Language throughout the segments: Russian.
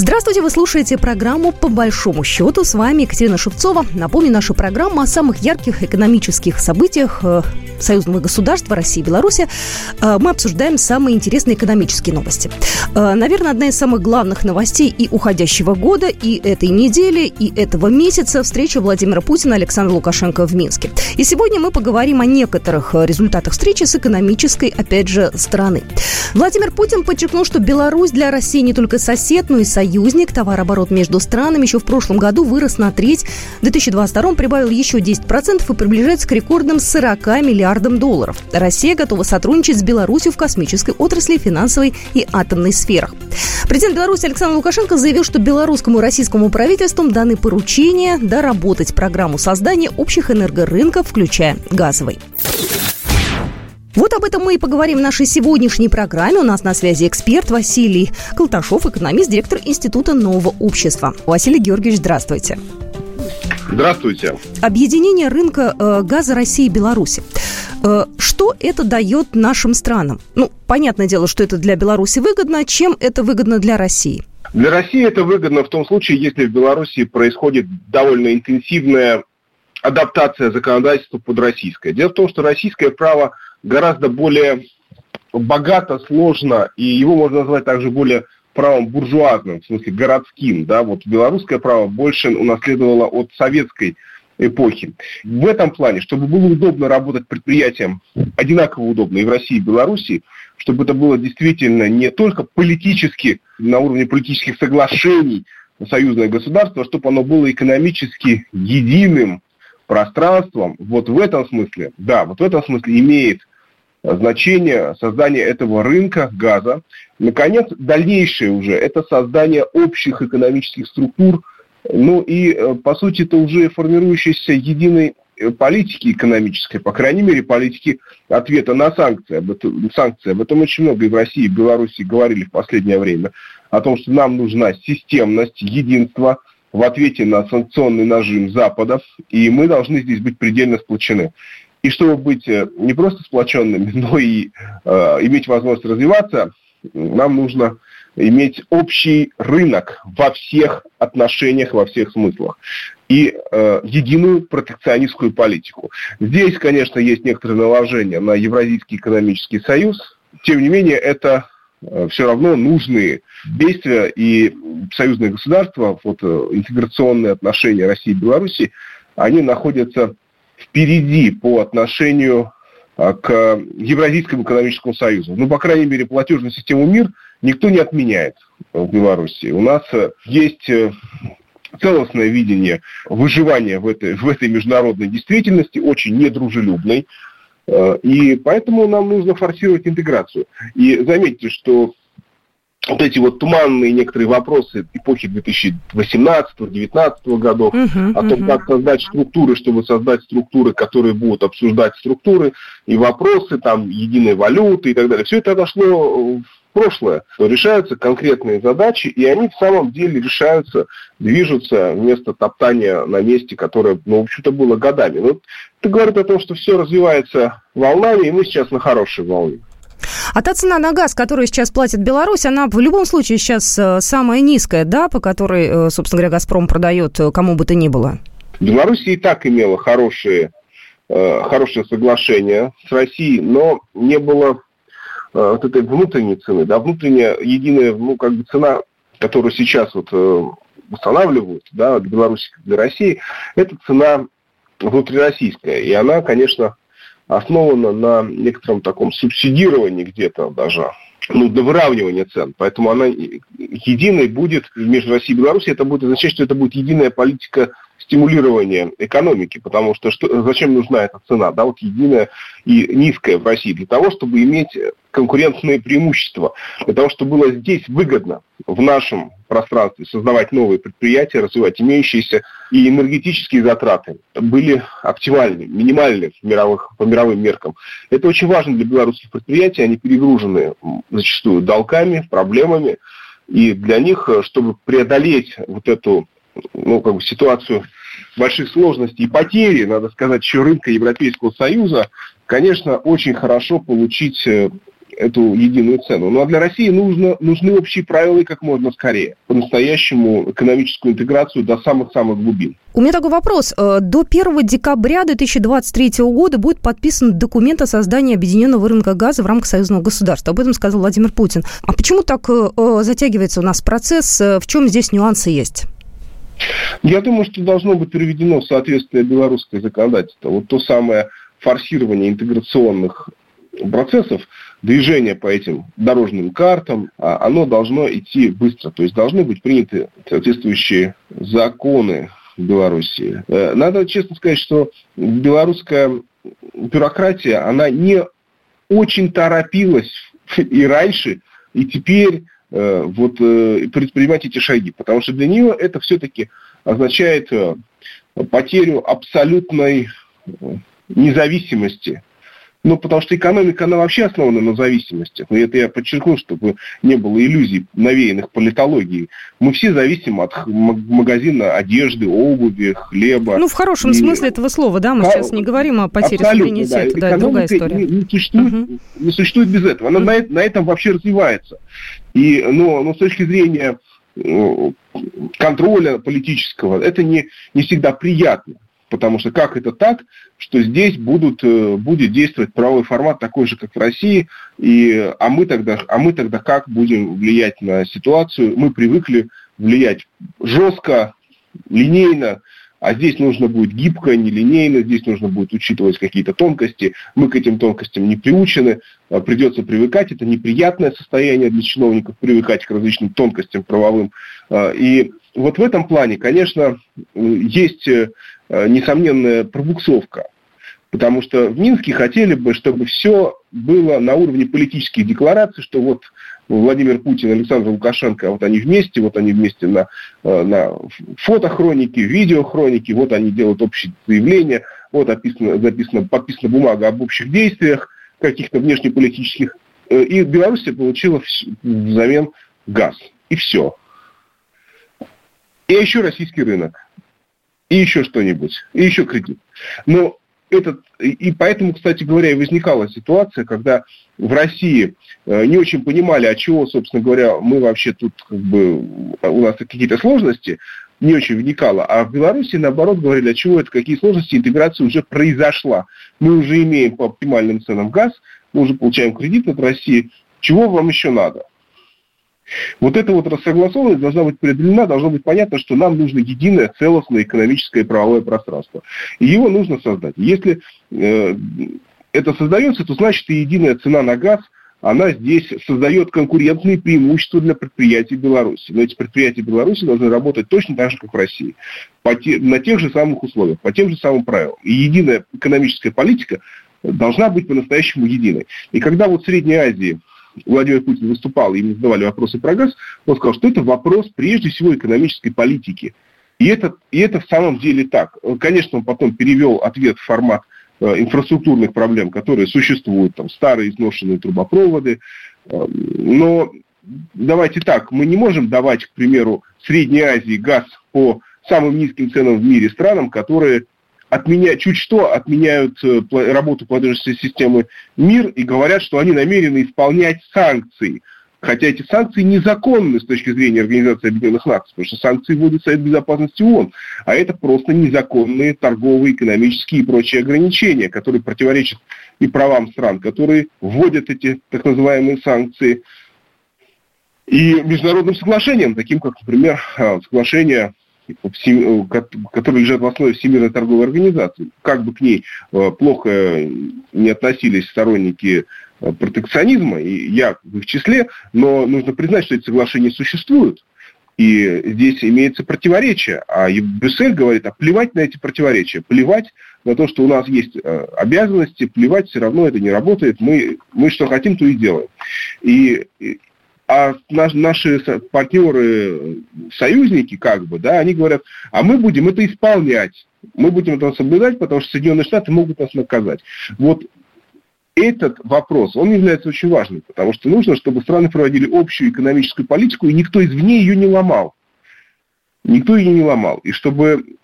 Здравствуйте, вы слушаете программу «По большому счету». С вами Екатерина Шевцова. Напомню, наша программа о самых ярких экономических событиях э, союзного государства России и Беларуси. Э, мы обсуждаем самые интересные экономические новости. Э, наверное, одна из самых главных новостей и уходящего года, и этой недели, и этого месяца – встреча Владимира Путина и Александра Лукашенко в Минске. И сегодня мы поговорим о некоторых результатах встречи с экономической, опять же, стороны. Владимир Путин подчеркнул, что Беларусь для России не только сосед, но и союзник союзник. Товарооборот между странами еще в прошлом году вырос на треть. В 2022 прибавил еще 10% и приближается к рекордным 40 миллиардам долларов. Россия готова сотрудничать с Беларусью в космической отрасли, финансовой и атомной сферах. Президент Беларуси Александр Лукашенко заявил, что белорусскому и российскому правительствам даны поручения доработать программу создания общих энергорынков, включая газовый. Вот об этом мы и поговорим в нашей сегодняшней программе. У нас на связи эксперт Василий Колташов, экономист, директор Института нового общества. Василий Георгиевич, здравствуйте. Здравствуйте. Объединение рынка э, газа России и Беларуси. Э, что это дает нашим странам? Ну, понятное дело, что это для Беларуси выгодно. Чем это выгодно для России? Для России это выгодно в том случае, если в Беларуси происходит довольно интенсивная адаптация законодательства под российское. Дело в том, что российское право – гораздо более богато, сложно, и его можно назвать также более правом буржуазным, в смысле городским. Да? Вот белорусское право больше унаследовало от советской эпохи. В этом плане, чтобы было удобно работать предприятиям, одинаково удобно и в России, и в Беларуси, чтобы это было действительно не только политически, на уровне политических соглашений союзное государство, а чтобы оно было экономически единым пространством, вот в этом смысле, да, вот в этом смысле имеет значение создания этого рынка газа. Наконец, дальнейшее уже – это создание общих экономических структур, ну и, э, по сути, это уже формирующейся единой э, политики экономической, по крайней мере, политики ответа на санкции. Об этом, санкции. Об этом очень много и в России, и в Беларуси говорили в последнее время. О том, что нам нужна системность, единство в ответе на санкционный нажим Западов, и мы должны здесь быть предельно сплочены. И чтобы быть э, не просто сплоченными, но и э, иметь возможность развиваться, нам нужно иметь общий рынок во всех отношениях, во всех смыслах. И э, единую протекционистскую политику. Здесь, конечно, есть некоторые наложения на Евразийский экономический союз. Тем не менее, это все равно нужные действия, и союзные государства, вот, э, интеграционные отношения России и Беларуси, они находятся впереди по отношению а, к Евразийскому экономическому союзу. Ну, по крайней мере, платежную систему МИР никто не отменяет в Беларуси. У нас э, есть э, целостное видение выживания в этой, в этой международной действительности, очень недружелюбной. Э, и поэтому нам нужно форсировать интеграцию. И заметьте, что вот эти вот туманные некоторые вопросы эпохи 2018-2019 годов, uh-huh, о том, uh-huh. как создать структуры, чтобы создать структуры, которые будут обсуждать структуры и вопросы, там, единой валюты и так далее. Все это отошло прошлое. Решаются конкретные задачи, и они в самом деле решаются, движутся вместо топтания на месте, которое, ну, в общем-то, было годами. Вот это говорит о том, что все развивается волнами, и мы сейчас на хорошей волне. А та цена на газ, которую сейчас платит Беларусь, она в любом случае сейчас э, самая низкая, да, по которой, э, собственно говоря, «Газпром» продает э, кому бы то ни было? Беларусь и так имела хорошие, хорошее соглашение с Россией, но не было вот этой внутренней цены, да, внутренняя единая, ну, как бы цена, которую сейчас вот устанавливают, да, для Беларуси, для России, это цена внутрироссийская, и она, конечно, основана на некотором таком субсидировании где-то даже, ну, до выравнивания цен. Поэтому она единой будет между Россией и Беларусью. Это будет означать, что это будет единая политика стимулирования экономики, потому что, что зачем нужна эта цена, да, вот единая и низкая в России, для того, чтобы иметь конкурентные преимущества, для того, чтобы было здесь выгодно в нашем пространстве создавать новые предприятия, развивать имеющиеся, и энергетические затраты были оптимальны, минимальны в мировых, по мировым меркам. Это очень важно для белорусских предприятий, они перегружены зачастую долгами, проблемами, и для них, чтобы преодолеть вот эту ну, как бы ситуацию больших сложностей и потери, надо сказать, еще рынка Европейского Союза, конечно, очень хорошо получить э, эту единую цену. Ну а для России нужно, нужны общие правила и как можно скорее. По-настоящему экономическую интеграцию до самых-самых глубин. У меня такой вопрос. Э, до 1 декабря 2023 года будет подписан документ о создании объединенного рынка газа в рамках союзного государства. Об этом сказал Владимир Путин. А почему так э, затягивается у нас процесс? В чем здесь нюансы есть? Я думаю, что должно быть переведено в соответствие белорусское законодательство. Вот то самое форсирование интеграционных процессов, движение по этим дорожным картам, а, оно должно идти быстро. То есть должны быть приняты соответствующие законы в Беларуси. Э, надо честно сказать, что белорусская бюрократия, она не очень торопилась и раньше, и теперь вот э, предпринимать эти шаги. Потому что для нее это все-таки означает потерю абсолютной независимости ну, потому что экономика, она вообще основана на зависимости. Но это я подчеркну, чтобы не было иллюзий, навеянных политологией. Мы все зависим от магазина одежды, обуви, хлеба. Ну, в хорошем и... смысле этого слова, да? Мы Хор... сейчас не говорим о потере Абсолютно, суверенитета. Да, да другая история. Не, не, существует, угу. не существует без этого. Она угу. на, на этом вообще развивается. И, но, но с точки зрения э, контроля политического, это не, не всегда приятно. Потому что как это так, что здесь будут, э, будет действовать правовой формат такой же, как в России, и, а, мы тогда, а мы тогда как будем влиять на ситуацию? Мы привыкли влиять жестко, линейно, а здесь нужно будет гибко, нелинейно, здесь нужно будет учитывать какие-то тонкости. Мы к этим тонкостям не приучены, а придется привыкать. Это неприятное состояние для чиновников, привыкать к различным тонкостям правовым. А, и вот в этом плане, конечно, есть э, несомненная пробуксовка. Потому что в Минске хотели бы, чтобы все было на уровне политических деклараций, что вот Владимир Путин, Александр Лукашенко, вот они вместе, вот они вместе на, э, на фотохронике, видеохронике, вот они делают общее заявление, вот описано, записано, подписана бумага об общих действиях каких-то внешнеполитических, э, и Беларусь получила взамен газ. И все. И еще российский рынок. И еще что-нибудь. И еще кредит. Но этот, и поэтому, кстати говоря, и возникала ситуация, когда в России э, не очень понимали, а чего, собственно говоря, мы вообще тут, как бы, у нас какие-то сложности, не очень вникала. А в Беларуси, наоборот, говорили, а чего это, какие сложности, интеграция уже произошла. Мы уже имеем по оптимальным ценам газ, мы уже получаем кредит от России, чего вам еще надо? Вот эта вот рассогласованность должна быть преодолена, должно быть понятно, что нам нужно единое, целостное экономическое и правовое пространство. И его нужно создать. Если э, это создается, то значит и единая цена на газ, она здесь создает конкурентные преимущества для предприятий Беларуси. Но эти предприятия Беларуси должны работать точно так же, как в России, по те, на тех же самых условиях, по тем же самым правилам. И единая экономическая политика должна быть по-настоящему единой. И когда вот в Средней Азии Владимир Путин выступал, ему задавали вопросы про газ, он сказал, что это вопрос прежде всего экономической политики. И это, и это в самом деле так. Конечно, он потом перевел ответ в формат э, инфраструктурных проблем, которые существуют, там старые изношенные трубопроводы. Э, но давайте так, мы не можем давать, к примеру, Средней Азии газ по самым низким ценам в мире странам, которые отменяют, чуть что отменяют э, работу платежной системы МИР и говорят, что они намерены исполнять санкции. Хотя эти санкции незаконны с точки зрения Организации Объединенных Наций, потому что санкции вводит Совет Безопасности ООН, а это просто незаконные торговые, экономические и прочие ограничения, которые противоречат и правам стран, которые вводят эти так называемые санкции, и международным соглашениям, таким как, например, а, соглашение Э, которые лежат в основе Всемирной торговой организации. Как бы к ней э, плохо не относились сторонники э, протекционизма, и я в их числе, но нужно признать, что эти соглашения существуют. И здесь имеется противоречие. А Брюссель говорит, а плевать на эти противоречия, плевать на то, что у нас есть обязанности, плевать, все равно это не работает, мы, мы что хотим, то и делаем. И, а наш, наши партнеры, союзники, как бы, да, они говорят, а мы будем это исполнять, мы будем это соблюдать, потому что Соединенные Штаты могут нас наказать. Вот этот вопрос, он является очень важным, потому что нужно, чтобы страны проводили общую экономическую политику, и никто извне ее не ломал. Никто ее не ломал. И чтобы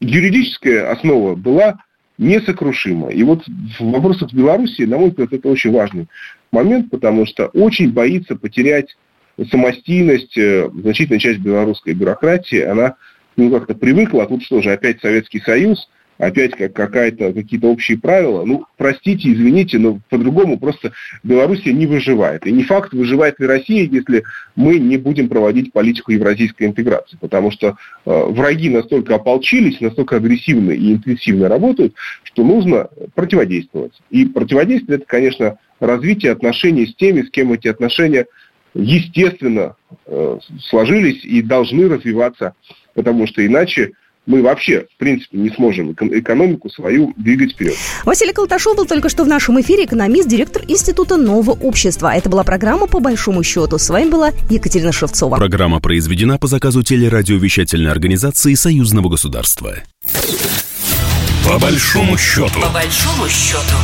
юридическая основа была несокрушима. И вот в вопросах Беларуси, на мой взгляд, это очень важный момент, потому что очень боится потерять самостийность э, значительная часть белорусской бюрократии, она ну, как-то привыкла, а тут что же, опять Советский Союз, опять как какая-то, какие-то общие правила. Ну, простите, извините, но по-другому просто Белоруссия не выживает. И не факт, выживает ли Россия, если мы не будем проводить политику евразийской интеграции. Потому что э, враги настолько ополчились, настолько агрессивно и интенсивно работают, что нужно противодействовать. И противодействие – это, конечно, развитие отношений с теми, с кем эти отношения естественно э, сложились и должны развиваться, потому что иначе мы вообще, в принципе, не сможем экономику свою двигать вперед. Василий Колташов был только что в нашем эфире, экономист, директор Института нового общества. Это была программа «По большому счету». С вами была Екатерина Шевцова. Программа произведена по заказу телерадиовещательной организации Союзного государства. По большому счету. По большому счету.